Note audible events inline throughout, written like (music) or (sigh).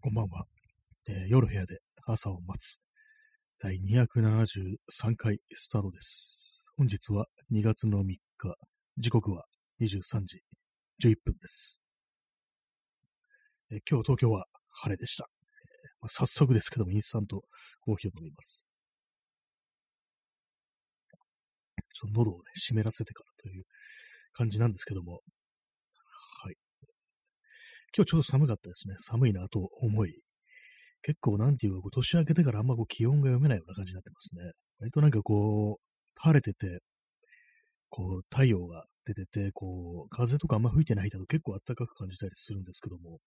こんばんは、えー夜部屋で朝を待つ。第273回スタートです。本日は2月の3日、時刻は23時11分です。えー今日東京は晴れでした。えーまあ早速ですけども、インスタントコーヒーを飲みます。ちょっと喉をね、湿らせてからという感じなんですけども、今日ちょっと寒かったですね。寒いなと思い。結構なんていうか、年明けてからあんまこう気温が読めないような感じになってますね。割となんかこう、晴れてて、こう太陽が出てて、こう、風とかあんま吹いてない日だと結構暖かく感じたりするんですけども、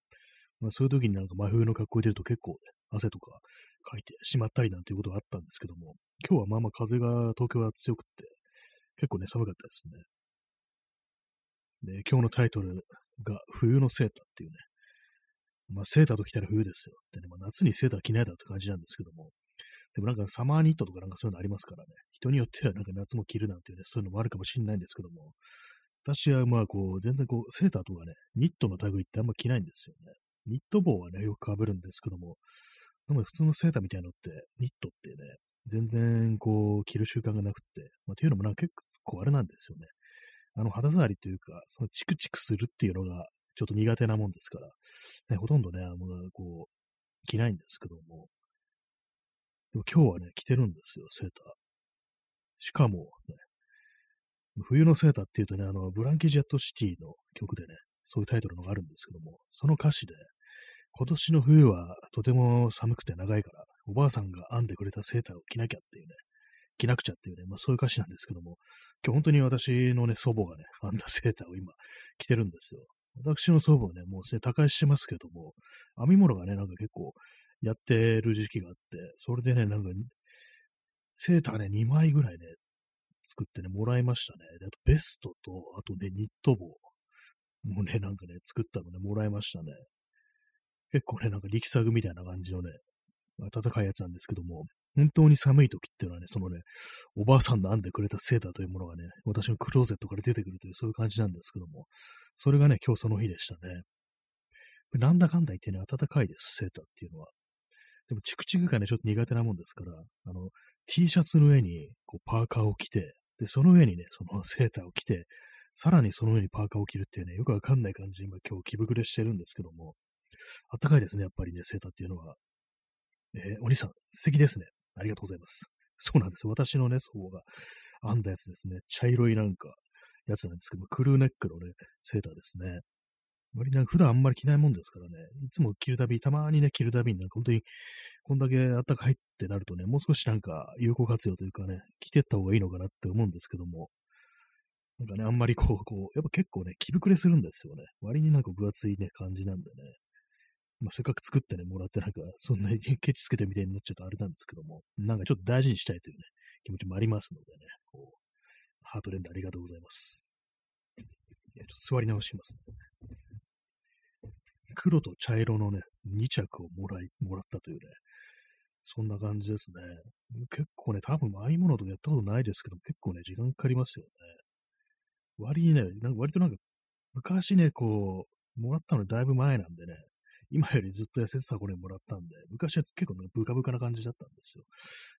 まあそういう時になんか真冬の格好で出ると結構ね、汗とかかいてしまったりなんていうことがあったんですけども、今日はまあまあ風が東京は強くって、結構ね、寒かったですね。で、今日のタイトルが冬のセーターっていうね、まあ、セーターと着たら冬ですよ。ってね、まあ、夏にセーター着ないだって感じなんですけども、でもなんかサマーニットとかなんかそういうのありますからね、人によってはなんか夏も着るなんていうね、そういうのもあるかもしれないんですけども、私はまあこう、全然こう、セーターとかね、ニットの類ってあんま着ないんですよね。ニット帽はね、よく被るんですけども、でも普通のセーターみたいなのって、ニットってね、全然こう、着る習慣がなくって、まあ、っていうのもなんか結構あれなんですよね。あの肌触りというか、そのチクチクするっていうのがちょっと苦手なもんですから、ね、ほとんどね、もうこう、着ないんですけども、でも今日はね、着てるんですよ、セーター。しかも、ね、冬のセーターっていうとね、あの、ブランキ・ジェット・シティの曲でね、そういうタイトルのがあるんですけども、その歌詞で、今年の冬はとても寒くて長いから、おばあさんが編んでくれたセーターを着なきゃっていうね、着なくちゃっていうね、まあそういう歌詞なんですけども、今日本当に私のね、祖母がね、編んだセーターを今着てるんですよ。私の祖母はね、もうすでに他界してますけども、編み物がね、なんか結構やってる時期があって、それでね、なんか、セーターね、2枚ぐらいね、作ってね、もらいましたね。であとベストと、あとね、ニット帽もね、なんかね、作ったのね、もらいましたね。結構ね、なんか力作みたいな感じのね、暖かいやつなんですけども、本当に寒い時っていうのはね、そのね、おばあさんの編んでくれたセーターというものがね、私のクローゼットから出てくるという、そういう感じなんですけども、それがね、今日その日でしたね。なんだかんだ言ってね、暖かいです、セーターっていうのは。でも、チクチクがね、ちょっと苦手なもんですから、あの、T シャツの上に、こう、パーカーを着て、で、その上にね、そのセーターを着て、さらにその上にパーカーを着るっていうね、よくわかんない感じで今今日気膨れしてるんですけども、暖かいですね、やっぱりね、セーターっていうのは。えーお兄さん、素敵ですね。ありがとうございます。そうなんです。私のね、祖母が編んだやつですね。茶色いなんか、やつなんですけど、クルーネックのね、セーターですね。割になんか普段あんまり着ないもんですからね、いつも着るたび、たまにね、着るたびになんか本当に、こんだけ暖かいってなるとね、もう少しなんか有効活用というかね、着てった方がいいのかなって思うんですけども、なんかね、あんまりこう、こう、やっぱ結構ね、着膨れするんですよね。割になんか分厚いね、感じなんでね。まあ、せっかく作ってね、もらってなんか、そんなにケチつけてみたいになっちゃうとあれなんですけども、なんかちょっと大事にしたいというね、気持ちもありますのでね、こう、ハートレンドありがとうございます。ちょっと座り直します、黒と茶色のね、2着をもらい、もらったというね、そんな感じですね。結構ね、多分編み物とかやったことないですけど、結構ね、時間かかりますよね。割にね、なんか割となんか、昔ね、こう、もらったのだいぶ前なんでね、今よりずっと痩せてた頃にもらったんで、昔は結構ね、ブカブカな感じだったんですよ。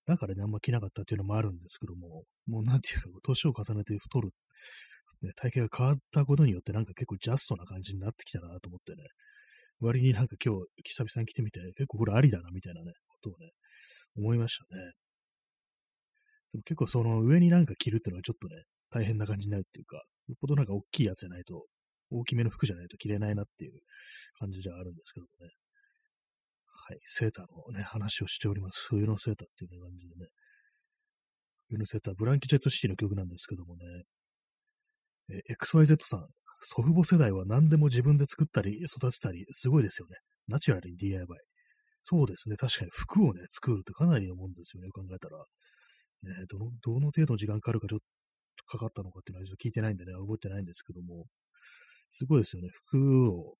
だからね、あんま着なかったっていうのもあるんですけども、もうなんていうか、年を重ねて太る、ね、体型が変わったことによってなんか結構ジャストな感じになってきたなと思ってね、割になんか今日久々に来てみて、結構これありだなみたいなね、ことをね、思いましたね。でも結構その上になんか着るっていうのはちょっとね、大変な感じになるっていうか、よっぽどなんか大きいやつじゃないと、大きめの服じゃないと着れないなっていう感じではあるんですけどもね。はい、セーターのね、話をしております。冬のセーターっていう感じでね。冬のセーター、ブランキ・ジェット・シティの曲なんですけどもね。え XYZ さん、祖父母世代は何でも自分で作ったり育てたり、すごいですよね。ナチュラルに DIY。そうですね。確かに服をね、作るってかなりのもんですよね。考えたら。ね、どの、どの程度の時間かかるかちょっとかかったのかっていうのは聞いてないんでね、覚えてないんですけども。すごいですよね。服を。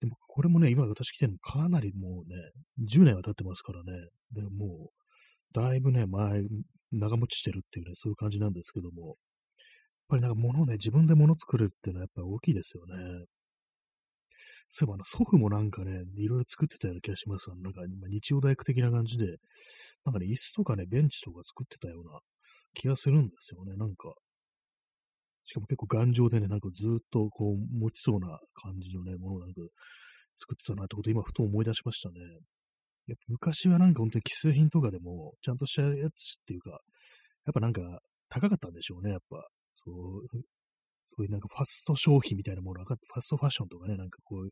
でも、これもね、今私着てるのかなりもうね、10年は経ってますからね。でもう、だいぶね、前、長持ちしてるっていうね、そういう感じなんですけども。やっぱりなんか物をね、自分で物作るっていうのはやっぱり大きいですよね。そういえばあの祖父もなんかね、いろいろ作ってたような気がします。なんか、日曜大工的な感じで、なんかね、椅子とかね、ベンチとか作ってたような気がするんですよね。なんか、しかも結構頑丈でね、なんかずっとこう持ちそうな感じのね、ものをなんか作ってたなってことを今ふと思い出しましたね。やっぱ昔はなんか本当に既製品とかでも、ちゃんとしたやつっていうか、やっぱなんか高かったんでしょうね、やっぱ。そう、そういうなんかファスト消費みたいなものが、ファストファッションとかね、なんかこういう、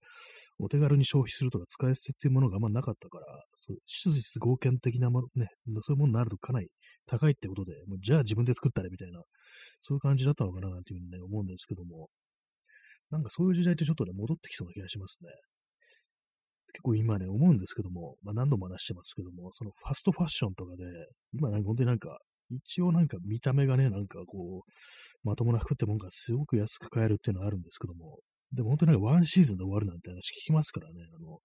お手軽に消費するとか使い捨てっていうものがあんまなかったから、そう質実合憲的なものね、そういうものになるとかなり高いってことで、もうじゃあ自分で作ったらみたいな、そういう感じだったのかななんていうふうにね、思うんですけども、なんかそういう時代ってちょっとね、戻ってきそうな気がしますね。結構今ね、思うんですけども、まあ何度も話してますけども、そのファストファッションとかで、今なんか本当になんか、一応なんか見た目がね、なんかこう、まともな服ってもんがすごく安く買えるっていうのはあるんですけども、でも本当になんかワンシーズンで終わるなんて話聞きますからね、あの、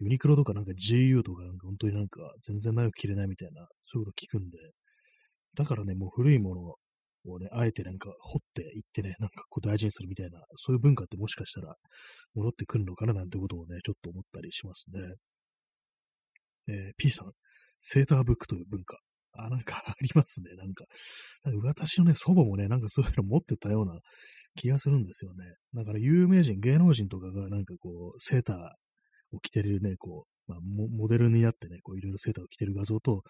ユニクロとかなんか GU とかなんか本当になんか全然長く着れないみたいな、そういうこと聞くんで、だからね、もう古いものをね、あえてなんか掘っていってね、なんかこう大事にするみたいな、そういう文化ってもしかしたら戻ってくるのかななんてことをね、ちょっと思ったりしますね。えー、P さん、セーターブックという文化。あ、なんか (laughs) ありますね。なんか、なんか私のね、祖母もね、なんかそういうの持ってたような気がするんですよね。だから有名人、芸能人とかがなんかこう、セーターを着てるね、こう、まあ、モデルになってね、こういろいろセーターを着てる画像と、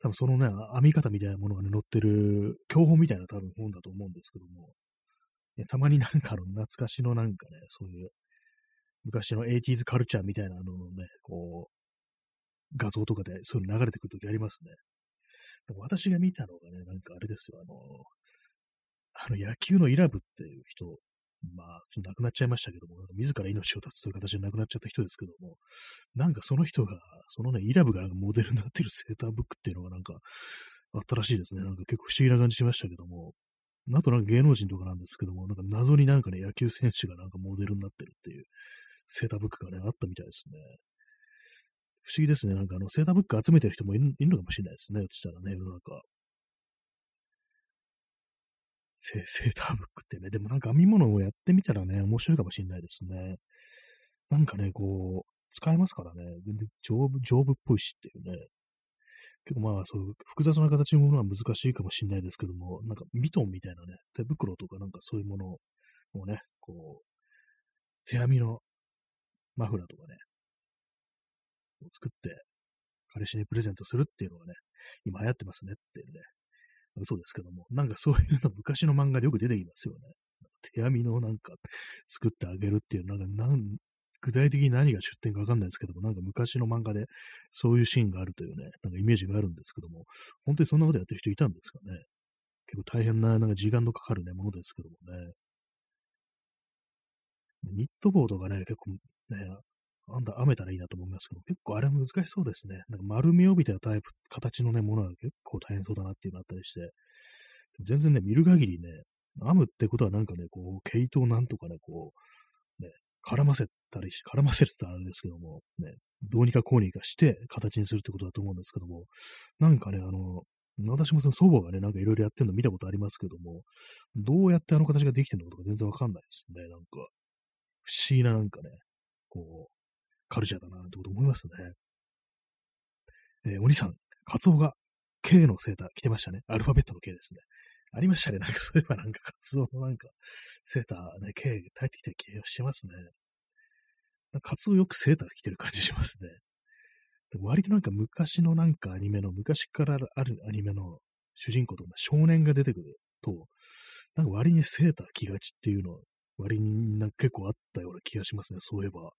多分そのね、編み方みたいなものがね、載ってる、教本みたいな多分本だと思うんですけども、ね、たまになんかあの、懐かしのなんかね、そういう、昔の 80s カルチャーみたいなののね、こう、画像とかでそういうの流れてくるときありますね。でも私が見たのがね、なんかあれですよ、あの、あの野球のイラブっていう人まあ、ちょっと亡くなっちゃいましたけども、なんか自ら命を絶つという形で亡くなっちゃった人ですけども、なんかその人が、そのね、イラブがモデルになってるセーターブックっていうのがなんかあったらしいですね。なんか結構不思議な感じしましたけども、あとなんか芸能人とかなんですけども、なんか謎になんかね、野球選手がなんかモデルになってるっていうセーターブックがね、あったみたいですね。不思議ですね。なんかあの、セーターブック集めてる人もいるのかもしれないですね。そしたらね、世の中。セセーターブックってね、でもなんか編み物をやってみたらね、面白いかもしれないですね。なんかね、こう、使えますからね、全然丈夫、丈夫っぽいしっていうね。結構まあ、そう、複雑な形のものは難しいかもしれないですけども、なんかミトンみたいなね、手袋とかなんかそういうものをね、こう、手編みのマフラーとかね、作って、彼氏にプレゼントするっていうのがね、今流行ってますねっていうね、嘘ですけども、なんかそういうの昔の漫画でよく出てきますよね。手編みのなんか作ってあげるっていう、なんかなん具体的に何が出典かわかんないですけども、なんか昔の漫画でそういうシーンがあるというね、なんかイメージがあるんですけども、本当にそんなことやってる人いたんですかね。結構大変な、なんか時間のかかるね、ものですけどもね。ニット帽とかね、結構ね、あんだ、編めたらいいなと思いますけど、結構あれ難しそうですね。なんか丸みを帯びたタイプ、形のね、ものが結構大変そうだなっていうのがあったりして、全然ね、見る限りね、編むってことはなんかね、こう、毛糸をなんとかね、こう、ね、絡ませたりし、絡ませるってあれですけども、ね、どうにかこうにかして形にするってことだと思うんですけども、なんかね、あの、私もその祖母がね、なんかいろいろやってるの見たことありますけども、どうやってあの形ができてるのかとか全然わかんないですね、なんか。不思議ななんかね、こう、カルチャーだなってこと思いますね。えー、お兄さん、カツオが K のセーター着てましたね。アルファベットの K ですね。ありましたね。なんかそういえばなんかカツオのなんかセーターね、K 耐えてきてる気がしますね。カツオよくセーター着てる感じしますね。割となんか昔のなんかアニメの、昔からあるアニメの主人公とか少年が出てくると、なんか割にセーター着がちっていうの割になんか結構あったような気がしますね。そういえば。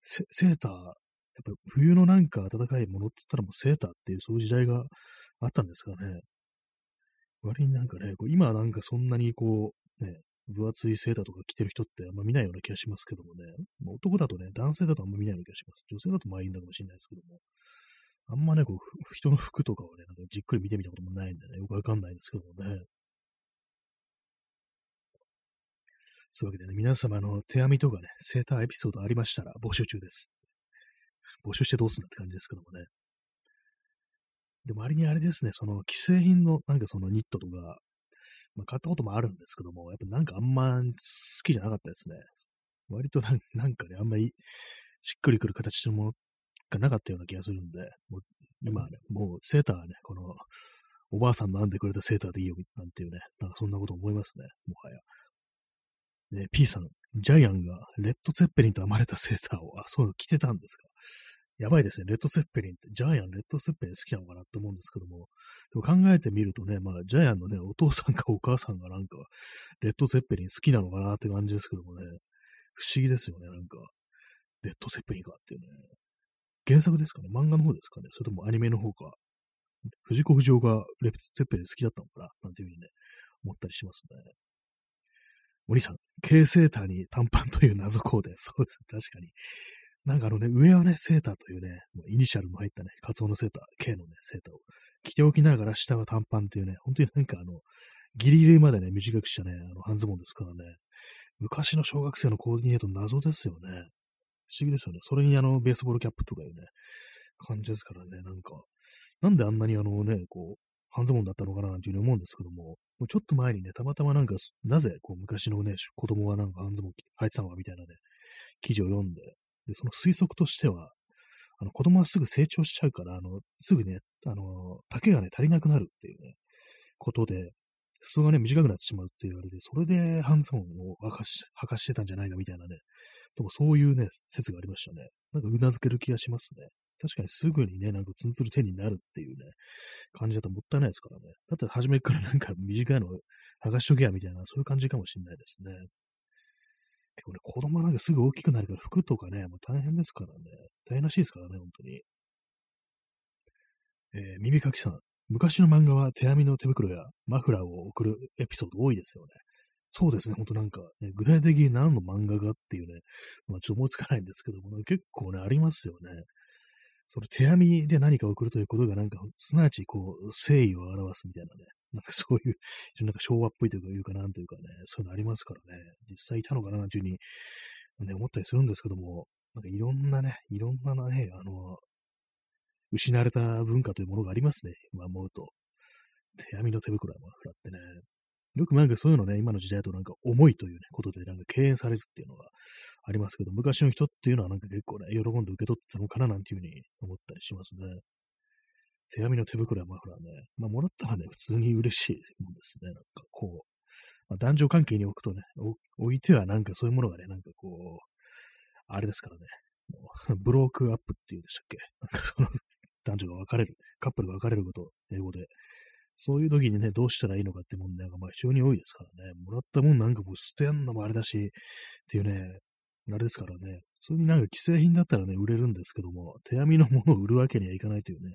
セーター、やっぱり冬のなんか暖かいものって言ったらもうセーターっていうそういう時代があったんですかね。割になんかね、こう今なんかそんなにこう、ね、分厚いセーターとか着てる人ってあんま見ないような気がしますけどもね。男だとね、男性だとあんま見ないような気がします。女性だとまあいいんだかもしれないですけども。あんまね、こう、人の服とかをね、なんかじっくり見てみたこともないんでね、よくわかんないですけどもね。そういうわけでね、皆様の手編みとかね、セーターエピソードありましたら募集中です。募集してどうすんだって感じですけどもね。でもあれにあれですね、その既製品のなんかそのニットとか、まあ、買ったこともあるんですけども、やっぱなんかあんま好きじゃなかったですね。割となんなんかね、あんまりしっくりくる形のものがなかったような気がするんで、もう今はね、もうセーターはね、この、おばあさんの編んでくれたセーターでいいよ、なんていうね、なんかそんなこと思いますね、もはや。ね、P さん、ジャイアンがレッド・ツェッペリンと編まれたセーターを、あ、そういうの着てたんですか？やばいですね。レッド・ツェッペリンって、ジャイアン、レッド・ツェッペリン好きなのかなって思うんですけども、でも考えてみるとね、まあ、ジャイアンのね、お父さんかお母さんがなんか、レッド・ツェッペリン好きなのかなって感じですけどもね、不思議ですよね、なんか。レッド・ツェッペリンかっていうね。原作ですかね？漫画の方ですかね？それともアニメの方か。藤子不二雄がレッド・ツェッペリン好きだったのかな？なんていうふうにね、思ったりしますね。お兄さん、K セーターに短パンという謎コーデ。(laughs) そうです。確かに。なんかあのね、上はね、セーターというね、もうイニシャルも入ったね、カツオのセーター、K のね、セーターを着ておきながら下は短パンっていうね、本当になんかあの、ギリギリまでね、短くしたね、あの、半ズボンですからね、昔の小学生のコーディネート謎ですよね。不思議ですよね。それにあの、ベースボールキャップとかいうね、感じですからね、なんか、なんであんなにあのね、こう、半ズボンだったのかななんていうふうに思うんですけども、もうちょっと前にね、たまたまなんか、なぜこう昔のね、子供はなんか半ズボン履いてたのかみたいなね、記事を読んで、で、その推測としては、あの、子供はすぐ成長しちゃうから、あの、すぐね、あの、丈がね、足りなくなるっていうね、ことで、裾がね、短くなってしまうって言われて、それで半ズボンを履かし、履かしてたんじゃないかみたいなね、でもそういうね、説がありましたね。なんか頷ける気がしますね。確かにすぐにね、なんかツンツル手になるっていうね、感じだともったいないですからね。だって初めからなんか短いの剥がしとけやみたいな、そういう感じかもしれないですね。結構ね、子供なんかすぐ大きくなるから服とかね、もう大変ですからね。大変らしいですからね、本当に。えー、耳かきさん。昔の漫画は手編みの手袋やマフラーを送るエピソード多いですよね。そうですね、ほんとなんか、ね、具体的に何の漫画がっていうね、まあ、ちょっと思いつかないんですけども、ね、結構ね、ありますよね。その手編みで何かを送るということがなんか、すなわちこう、誠意を表すみたいなね、なんかそういう、なんか昭和っぽいというか、なんというかね、そういうのありますからね、実際いたのかな、なんていうふうに、ね、思ったりするんですけども、なんかいろんなね、いろんなね、あの、失われた文化というものがありますね、今思うと。手編みの手袋はマフラってね、よくなんかそういうのね、今の時代だとなんか重いというね、ことでなんか敬遠されるっていうのがありますけど、昔の人っていうのはなんか結構ね、喜んで受け取ってたのかななんていうふうに思ったりしますね。手編みの手袋やマフラーね、まあもらったらね、普通に嬉しいもんですね。なんかこう、まあ、男女関係に置くとね、置いてはなんかそういうものがね、なんかこう、あれですからね、ブロークアップっていうんでしたっけ？なんかその男女が別れる、カップルが別れること、英語でそういう時にね、どうしたらいいのかって問題がまあ非常に多いですからね。もらったもんなんかもう捨てんのもあれだし、っていうね、あれですからね。普通になんか既製品だったらね、売れるんですけども、手編みのものを売るわけにはいかないというね、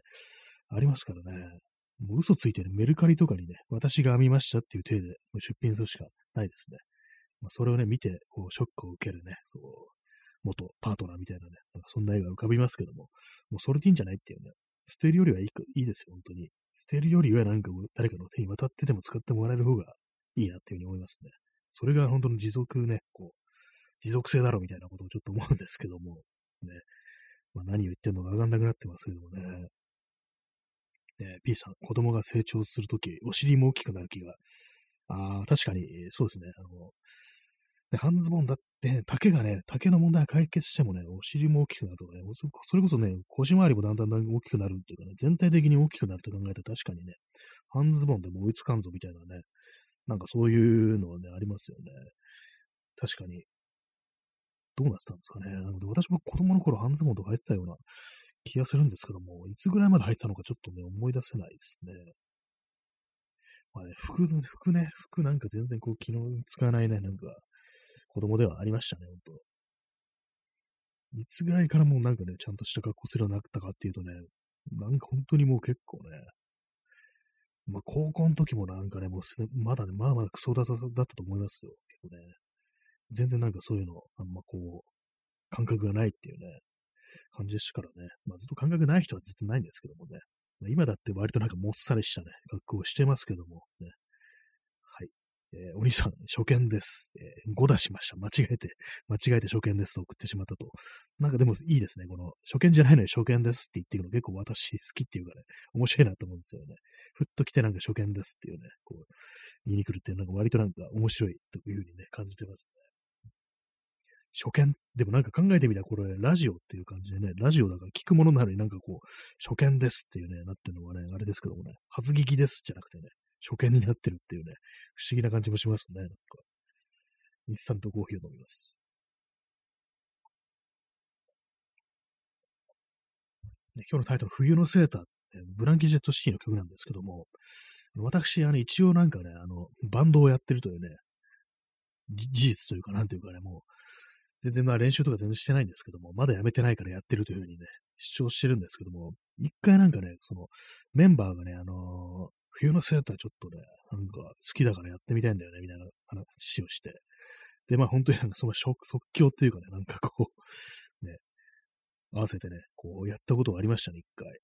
ありますからね。もう嘘ついてね、メルカリとかにね、私が編みましたっていう体で出品するしかないですね。まあ、それをね、見て、こう、ショックを受けるね、そう、元パートナーみたいなね、なんかそんな絵が浮かびますけども、もうそれでいいんじゃないっていうね、捨てるよりはいいいいですよ、本当に。捨てるよりはなんか誰かの手に渡ってでも使ってもらえる方がいいなっていうふうに思いますね。それが本当の持続ね、こう、持続性だろうみたいなことをちょっと思うんですけども、ね。まあ、何を言ってんのかわかんなくなってますけどもね。ね P さん、子供が成長するとき、お尻も大きくなる気が。ああ、確かに、そうですね。あの、で、半ズボンだって、丈がね、丈の問題解決してもね、お尻も大きくなるとかね、それこそね、腰回りもだんだん大きくなるっていうかね、全体的に大きくなると考えたら確かにね、半ズボンでも追いつかんぞみたいなね、なんかそういうのはね、ありますよね。確かに。どうなってたんですかね。なので私も子供の頃半ズボンとか履いてたような気がするんですけども、いつぐらいまで履いてたのかちょっとね、思い出せないですね。まあね、服、服ね、服なんか全然こう、気の使わないね、なんか、子供ではありましたね、ほんと。いつぐらいからもうなんかね、ちゃんとした格好するようになったかっていうとね、なんか本当にもう結構ね、まあ高校の時もなんかね、もうまだね、まだまだクソだだったと思いますよ。結構ね。全然なんかそういうの、あんまこう、感覚がないっていうね、感じでしたからね。まあずっと感覚ない人はずっとないんですけどもね。まあ、今だって割となんかもっさりしたね、格好をしてますけども、ね。えー、お兄さん、初見です。えー、5出しました。間違えて、(laughs) 間違えて初見ですと送ってしまったと。なんかでもいいですね。この、初見じゃないのに初見ですって言ってるの結構私好きっていうかね、面白いなと思うんですよね。ふっと来てなんか初見ですっていうね、こう、言いに来るっていうのが割となんか面白いというふうにね、感じてますね。初見、でもなんか考えてみたらこれラジオっていう感じでね、ラジオだから聞くものなのになんかこう、初見ですっていうね、なってるのはね、あれですけどもね、初聞きですじゃなくてね、初見になってるっていうね、不思議な感じもしますね、なんか。インスタントコーヒーを飲みます。ね、今日のタイトル、冬のセーター、ブランキ・ジェット・シティの曲なんですけども、私、あの、一応なんかね、あの、バンドをやってるというね、事実というか、なんていうかね、もう、全然まあ練習とか全然してないんですけども、まだやめてないからやってるというふうにね、主張してるんですけども、一回なんかね、その、メンバーがね、あの、冬のセーターちょっとね、なんか好きだからやってみたいんだよね、みたいな話をして、で、まあ本当になんかその即興っていうかね、なんかこう、(laughs) ね、合わせてね、こうやったことがありましたね、一回。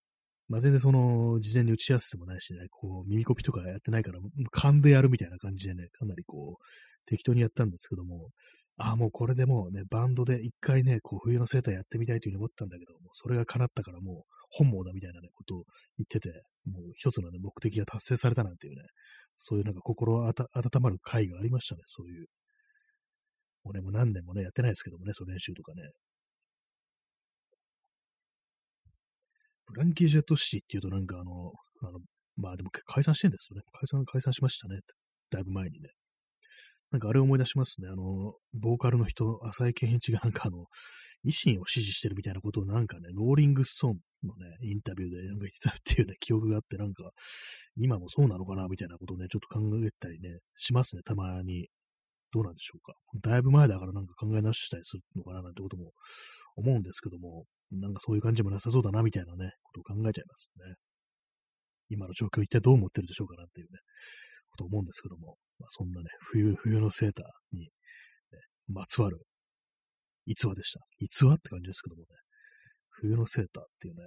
まあ、全然その、事前に打ち合わせもないしね、こう、耳コピとかやってないから、勘でやるみたいな感じでね、かなりこう、適当にやったんですけども、ああ、もうこれでもうね、バンドで一回ね、こう、冬のセーターやってみたいというふうに思ったんだけども、それが叶ったからもう、本望だみたいなね、ことを言ってて、もう一つのね、目的が達成されたなんていうね、そういうなんか心温まる会がありましたね、そういう。もうね、も何年もね、やってないですけどもね、その練習とかね。ブランキー・ジェット・シティっていうとなんかあの、あの、まあでも解散してんですよね。解散、解散しましたね。だいぶ前にね。なんかあれを思い出しますね。あの、ボーカルの人、浅井健一がなんかあの、維新を支持してるみたいなことをなんかね、ローリングストーンのね、インタビューでなんか言ってたっていうね、記憶があって、なんか、今もそうなのかなみたいなことをね、ちょっと考えたりね、しますね、たまに。どうなんでしょうか。だいぶ前だからなんか考え直したりするのかななんてことも思うんですけども、なんかそういう感じもなさそうだなみたいなね、ことを考えちゃいますね。今の状況一体どう思ってるでしょうかなっていうね、と思うんですけども、まあ、そんなね、冬、冬のセーターに、ね、まつわる逸話でした。逸話って感じですけどもね、冬のセーターっていうね、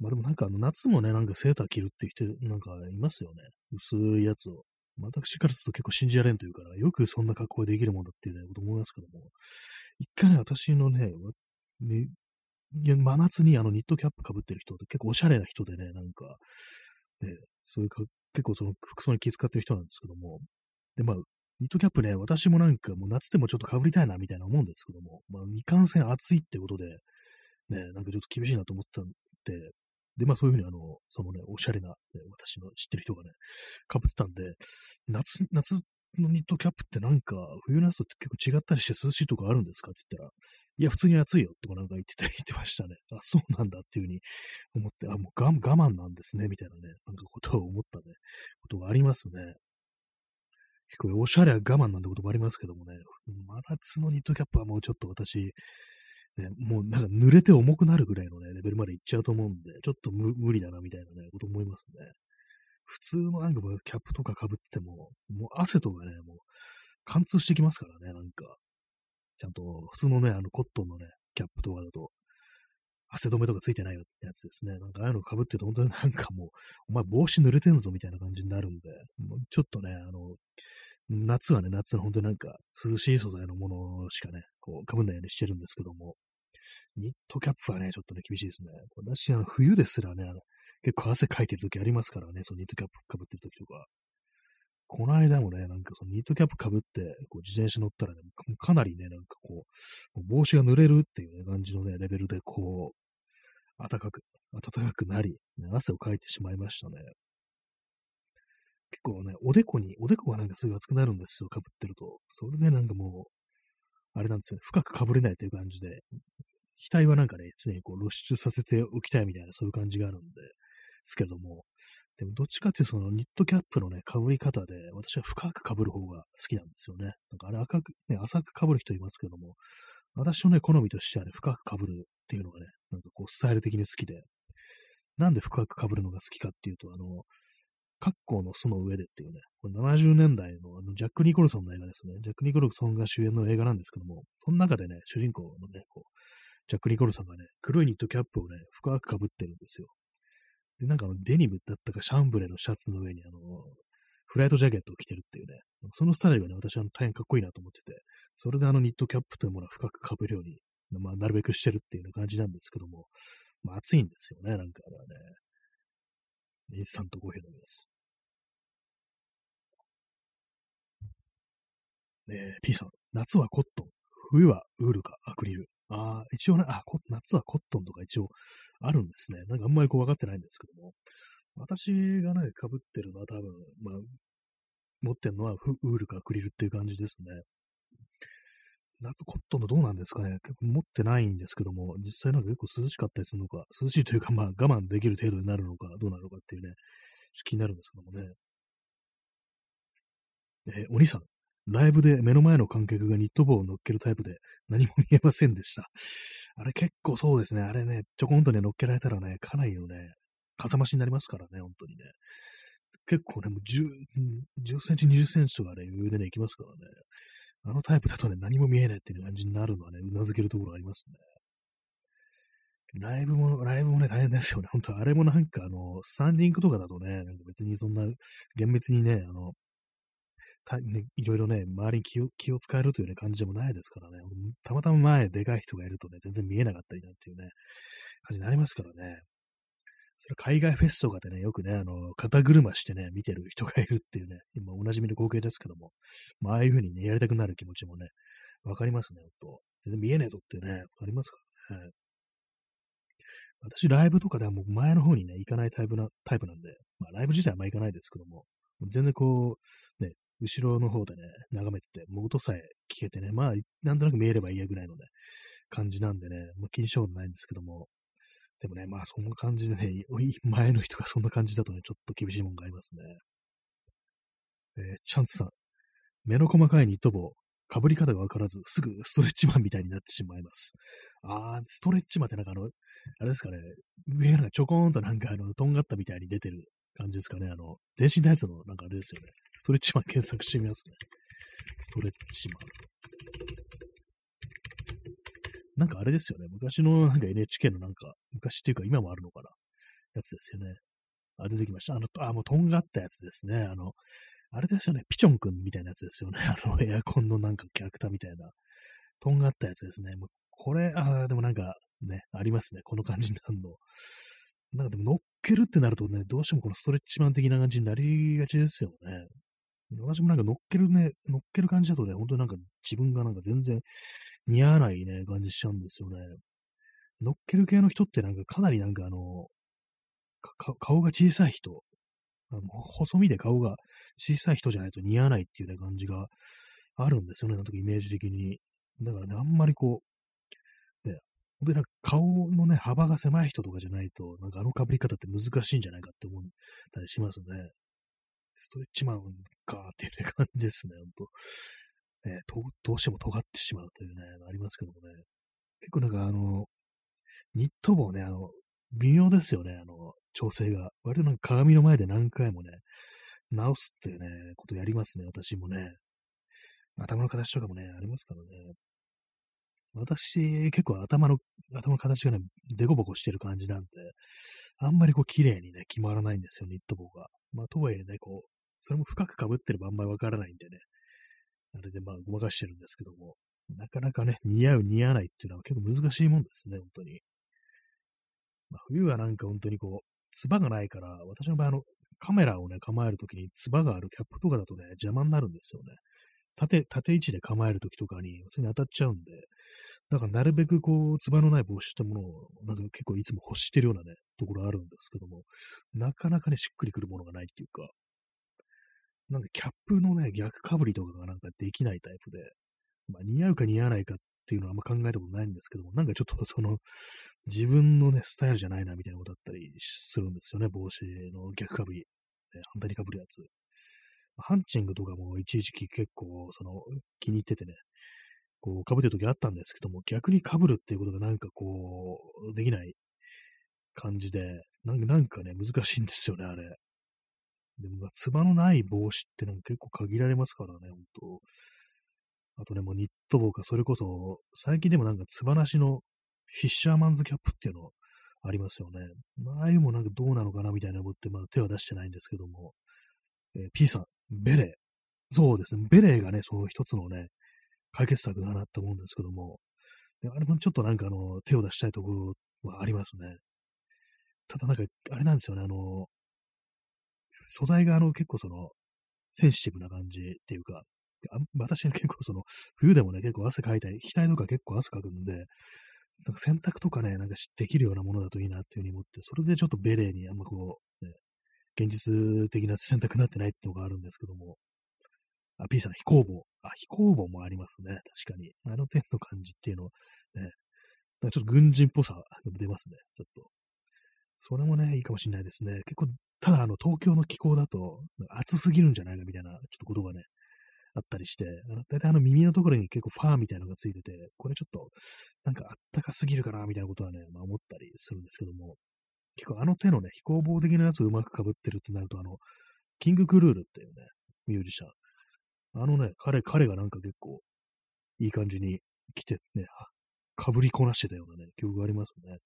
まあでもなんかあの夏もね、なんかセーター着るって人なんかいますよね。薄いやつを。私からすると結構信じられんというから、よくそんな格好できるもんだっていうね、こと思いますけども、一回ね、私のね、ね真夏にあのニットキャップ被ってる人って結構おしゃれな人でね、なんか、ね、そういうか、結構その服装に気遣ってる人なんですけども、で、まあ、ニットキャップね、私もなんかもう夏でもちょっと被りたいなみたいな思うんですけども、まあ、未完成暑いってことで、ね、なんかちょっと厳しいなと思ったんで、で、まあそういうふうにあの、そのね、おしゃれな、ね、私の知ってる人がね、被ってたんで、夏、夏のニットキャップってなんか、冬のやつと結構違ったりして涼しいとこあるんですかって言ったら、いや、普通に暑いよとかなんか言ってた、言ってましたね。あ、そうなんだっていうふうに思って、あ、もう我慢なんですね、みたいなね、なんかことを思ったね、ことがありますね。結構おしゃれは我慢なんてこともありますけどもね、真夏のニットキャップはもうちょっと私、ね、もうなんか濡れて重くなるぐらいのね、レベルまでいっちゃうと思うんで、ちょっと無理だなみたいなね、こと思いますね。普通のなんかキャップとか被っても、もう汗とかね、もう貫通してきますからね、なんか。ちゃんと普通のね、あのコットンのね、キャップとかだと、汗止めとかついてないよってやつですね。なんかああいうの被ってると本当になんかもう、お前帽子濡れてんぞみたいな感じになるんで、もうちょっとね、あの、夏はね、夏の本当になんか涼しい素材のものしかね、こう被んないようにしてるんですけども、ニットキャップはね、ちょっとね、厳しいですね。私、あの、冬ですらね、あの、結構汗かいてる時ありますからね、そのニットキャップ被ってる時とか。この間もね、なんかそのニットキャップ被って、こう自転車乗ったらね、かなりね、なんかこう、帽子が濡れるっていうね、感じのね、レベルでこう、暖かく、暖かくなり、ね、汗をかいてしまいましたね。結構ね、おでこに、おでこがなんかすぐ熱くなるんですよ、被ってると。それでなんかもう、あれなんですよね、深く被れないという感じで、額はなんかね、常にこう露出させておきたいみたいな、そういう感じがあるんで、ですけども、でもどっちかっていうとそのニットキャップのね、被り方で、私は深く被る方が好きなんですよね。なんかあれ赤く、ね、浅く被る人いますけども、私のね、好みとしてはね、深く被るっていうのがね、なんかこう、スタイル的に好きで、なんで深く被るのが好きかっていうと、あの、格好の巣の上でっていうね、これ70年代のあのジャック・ニコルソンの映画ですね。ジャック・ニコルソンが主演の映画なんですけども、その中でね、主人公のね、こう、ジャック・ニコルソンがね、黒いニットキャップをね、深く被ってるんですよ。で、なんかあの、デニムだったかシャンブレのシャツの上にあの、フライトジャケットを着てるっていうね、そのスタイルがね、私は大変かっこいいなと思ってて、それであのニットキャップというものは深く被るように、まあ、なるべくしてるっていう感じなんですけども、まあ、暑いんですよね、なんかあれはね。インスタントコーヒー飲みます。えー、P さん、夏はコットン、冬はウールかアクリル。ああ、一応ね、あ、夏はコットンとか一応あるんですね。なんかあんまりこう分かってないんですけども。私がね、被ってるのは多分、まあ、持ってるのはウールかアクリルっていう感じですね。夏コットンのどうなんですかね結構持ってないんですけども、実際なんか結構涼しかったりするのか、涼しいというかまあ我慢できる程度になるのか、どうなのかっていうね、気になるんですけどもね。えー、お兄さん、ライブで目の前の観客がニット帽を乗っけるタイプで何も見えませんでした。あれ結構そうですね。あれね、ちょこんとね、乗っけられたらね、かなりのね、かさ増しになりますからね、本当にね。結構ね、もう 10, 10センチ、20センチとかね、余裕でね、いきますからね。あのタイプだとね、何も見えないっていう感じになるのはね、うなずけるところありますね。ライブも、ライブもね、大変ですよね。本当あれもなんか、あの、スタンディングとかだとね、なんか別にそんな、厳密にね、あの、ね、いろいろね、周りに気を気を使えるという、ね、感じでもないですからね、たまたま前でかい人がいるとね、全然見えなかったりなんていうね、感じになりますからね。それ海外フェスとかでね、よくね、あの、肩車してね、見てる人がいるっていうね、今おなじみの光景ですけども、まあ、ああいう風にね、やりたくなる気持ちもね、わかりますね、ほんと。全然見えねえぞっていうね、わかりますからね。私、ライブとかではもう前の方にね、行かないタイプな、タイプなんで、まあ、ライブ自体はあんま行かないですけども、全然こう、ね、後ろの方でね、眺めてて、もう音さえ聞けてね、まあ、なんとなく見えればいいやぐらいのね、感じなんでね、まあ、気にしたことないんですけども、でもね、まあ、そんな感じでね、前の人がそんな感じだとね、ちょっと厳しいもんがありますね。えー、チャンツさん、目の細かいニット帽、被り方がわからず、すぐストレッチマンみたいになってしまいます。あー、ストレッチマンってなんかあの、あれですかね、上がちょこーんとなんかあの、とんがったみたいに出てる感じですかね。あの、全身タイツのなんかあれですよね。ストレッチマン検索してみますね。ストレッチマン。なんかあれですよね。昔のなんか NHK のなんか、昔っていうか今もあるのかな。やつですよね。あ、出てきました。あの、あ、もうとんがったやつですね。あの、あれですよね。ピチョンくんみたいなやつですよね。(laughs) あの、エアコンのなんかキャラクターみたいな。とんがったやつですね。もうこれ、あ、でもなんかね、ありますね。この感じになるの。なんかでも乗っけるってなるとね、どうしてもこのストレッチマン的な感じになりがちですよね。私もなんか乗っけるね、乗っける感じだとね、本当になんか自分がなんか全然似合わないね、感じしちゃうんですよね。乗っける系の人ってなんかかなりなんかあの、顔が小さい人、あの細身で顔が小さい人じゃないと似合わないっていうね、感じがあるんですよね、なんとかイメージ的に。だからね、あんまりこう本当になんか顔のね、幅が狭い人とかじゃないと、なんかあの被り方って難しいんじゃないかって思ったりしますね。ストレッチマンかっていう、感じですね、本当ねど。どうしても尖ってしまうというね、ありますけどもね。結構なんかあの、ニット帽ね、あの、微妙ですよね、あの、調整が。割となんか鏡の前で何回もね、直すっていうね、ことやりますね、私もね。頭の形とかもね、ありますからね。私、結構頭の、頭の形がね、デコボコしてる感じなんで、あんまりこう綺麗にね、決まらないんですよ、ニット帽が。まあ、とはいえね、こう、それも深く被ってればあんまりわからないんでね、あれでまあ、ごまかしてるんですけども、なかなかね、似合う似合わないっていうのは結構難しいもんですね、本当に。まあ、冬はなんか本当にこう、つばがないから、私の場合、あの、カメラをね、構えるときにつばがあるキャップとかだとね、邪魔になるんですよね。縦、縦位置で構えるときとかに、普通に当たっちゃうんで、だからなるべくこう、つばのない帽子ってものを、なんか結構いつも欲してるようなね、ところあるんですけども、なかなかね、しっくりくるものがないっていうか、なんかキャップのね、逆かぶりとかがなんかできないタイプで、まあ似合うか似合わないかっていうのはあんま考えたことないんですけども、なんかちょっと (laughs) その、自分のね、スタイルじゃないなみたいなことだったりするんですよね、帽子の逆かぶり。ね、反対にかぶるやつ。ハンチングとかも一時期結構、その、気に入っててね、こう、被ってる時あったんですけども、逆に被るっていうことがなんかこう、できない感じで、なんかね、難しいんですよね、あれ。でも、つばのない帽子ってなんか結構限られますからね、ほんと。あとね、もうニット帽か、それこそ、最近でもなんかつばなしのフィッシャーマンズキャップっていうのありますよね。ああいうもなんかどうなのかなみたいな思って、まだ手は出してないんですけども、えー、P さん、ベレー。そうですね。ベレーがね、そう一つのね、解決策だなって思うんですけども、あれもちょっとなんかあの、手を出したいところはありますね。ただなんか、あれなんですよね、あの、素材があの、結構その、センシティブな感じっていうか、私ね、結構その、冬でもね、結構汗かいたり、額とか結構汗かくんで、なんか洗濯とかね、なんかできるようなものだといいなっていうふうに思って、それでちょっとベレーにあんまこう、ね、現実的な選択になってないっていうのがあるんですけども、あ、P さん、飛行帽。あ、飛行帽もありますね。確かに。あの点の感じっていうのは、ね、ちょっと軍人っぽさが出ますね。ちょっと。それもね、いいかもしれないですね。結構、ただ、あの、東京の気候だと、暑すぎるんじゃないかみたいな、ちょっとことがね、あったりして、だいたいあの耳のところに結構ファーみたいなのがついてて、これちょっと、なんかあったかすぎるかな、みたいなことはね、まあ思ったりするんですけども、結構あの手のね、飛行棒的なやつをうまく被ってるってなると、あの、キング・クルールっていうね、ミュージシャン。あのね、彼、彼がなんか結構、いい感じに来てね、かぶりこなしてたようなね、記憶がありますね。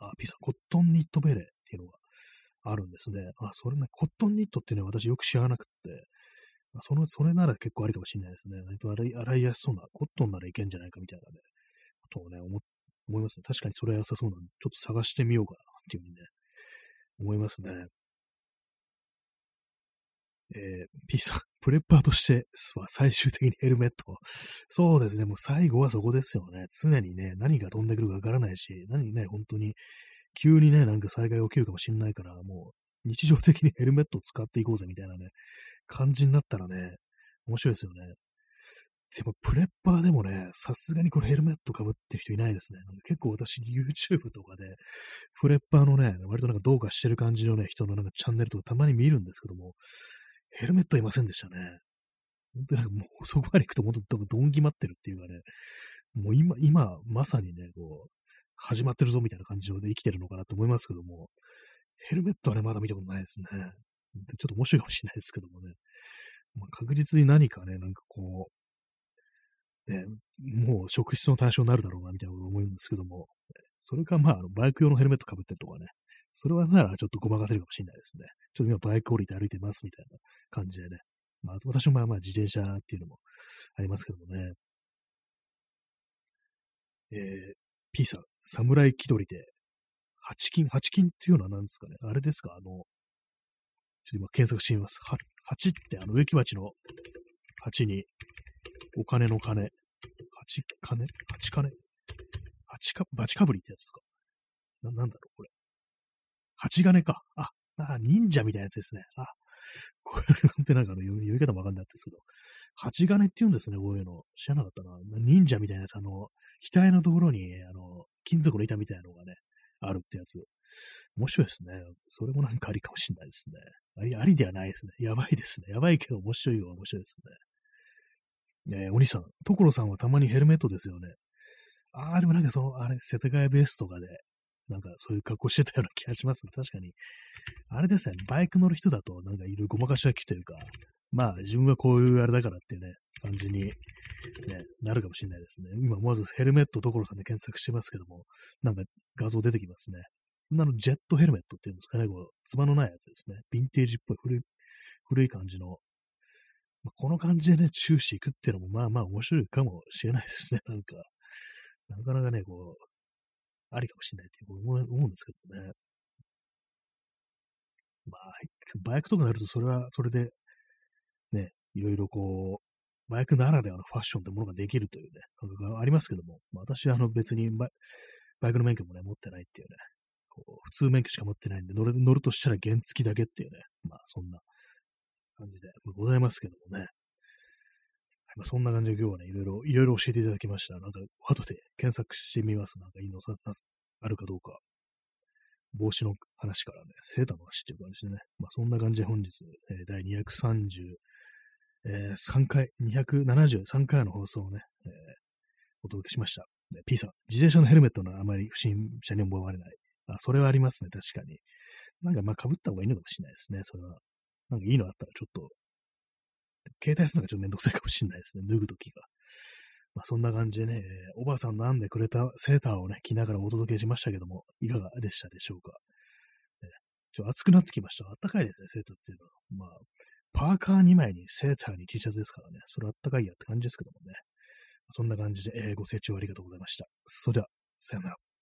あ、ピザ、コットンニットベレーっていうのがあるんですね。あ、それね、コットンニットっていうのは私よく知らなくて、その、それなら結構ありかもしれないですね。割と洗いやすそうな、コットンならいけんじゃないかみたいなね、ことをね、思っ思いますね。確かにそれは良さそうなんで、ちょっと探してみようかなっていうふうにね、思いますね。えー、P さん、(laughs) プレッパーとしては最終的にヘルメット。そうですね、もう最後はそこですよね。常にね、何が飛んでくるかわからないし、何ね、本当に、急にね、なんか災害起きるかもしれないから、もう、日常的にヘルメットを使っていこうぜみたいなね、感じになったらね、面白いですよね。でも、プレッパーでもね、さすがにこれヘルメット被ってる人いないですね。結構私、YouTube とかで、プレッパーのね、割となんかどうかしてる感じのね、人のなんかチャンネルとかたまに見るんですけども、ヘルメットいませんでしたね。本当になんかもう、そこまで行くと、本当どんぎまってるっていうかね、もう今、今、まさにね、こう、始まってるぞみたいな感じで生きてるのかなと思いますけども、ヘルメットはね、まだ見たことないですね。ちょっと面白いかもしれないですけどもね。まあ、確実に何かね、なんかこう、ね、もう職質の対象になるだろうな、みたいなこと思うんですけども、それかまあ、バイク用のヘルメット被ってるとかね、それはならちょっとごまかせるかもしれないですね。ちょっと今バイク降りて歩いてますみたいな感じでね。まあ、私もまあまあ自転車っていうのもありますけどもね。えー、P さん、侍気取りで、八金、八金っていうのは何ですかねあれですか？あの、ちょっと今検索してみます。八ってあの植木鉢の八に、お金の金。八金？八金？八か、バチかぶりってやつですか？な、なんだろうこれ。八金か。あ、あ、忍者みたいなやつですね。あ、これってなんかあの読み方もわかんないんですけど、八金って言うんですね、こういうの。知らなかったな。忍者みたいなやつ、あの、額のところに、あの、金属の板みたいなのがね、あるってやつ。面白いですね。それもなんかありかもしれないですね。あり、ありではないですね。やばいですね。やばいけど面白いは面白いですね。ねえ、お兄さん、所さんはたまにヘルメットですよね。ああ、でもなんかその、あれ、世田谷ベースとかで、なんかそういう格好してたような気がしますね。確かに。あれですね、バイク乗る人だと、なんかいるごまかしがきというか、まあ自分はこういうあれだからっていうね、感じに、ね、なるかもしれないですね。今思わずヘルメット所さんで検索してますけども、なんか画像出てきますね。そんなのジェットヘルメットっていうんですかね、こう、つばのないやつですね。ヴィンテージっぽい古い、古い感じの。この感じでね、終始行くっていうのも、まあまあ面白いかもしれないですね。(laughs) なんか、なかなかね、こう、ありかもしれないって思うんですけどね。まあ、バイクとかになると、それはそれで、ね、いろいろこう、バイクならではのファッションってものができるというね、感覚がありますけども、まあ、私はあの別にバイクの免許もね、持ってないっていうね、こう普通免許しか持ってないんで乗る、乗るとしたら原付きだけっていうね、まあそんな感じでございますけどもね。まあ、そんな感じで今日はね、いろいろ、いろいろ教えていただきました。なんか、後で検索してみます。なんかいいのさ、あるかどうか。帽子の話からね、セーターの話っていう感じでね。まあ、そんな感じで本日、えー、第230、えー、3回、273回の放送をね、えー、お届けしました。P さん、自転車のヘルメットのあまり不審者に思われない。あ、それはありますね、確かに。なんかまあ被った方がいいのかもしれないですね、それは。なんかいいのあったらちょっと、携帯するのがちょっとめんどくさいかもしれないですね、脱ぐときが。まあそんな感じでね、おばあさんなんでくれたセーターをね、着ながらお届けしましたけども、いかがでしたでしょうか。ね、ちょっと暑くなってきました。あったかいですね、セーターっていうのは。まあ、パーカー2枚にセーターに T シャツですからね、それあったかいやって感じですけどもね。そんな感じで、えー、ご清聴ありがとうございました。それでは、さよなら。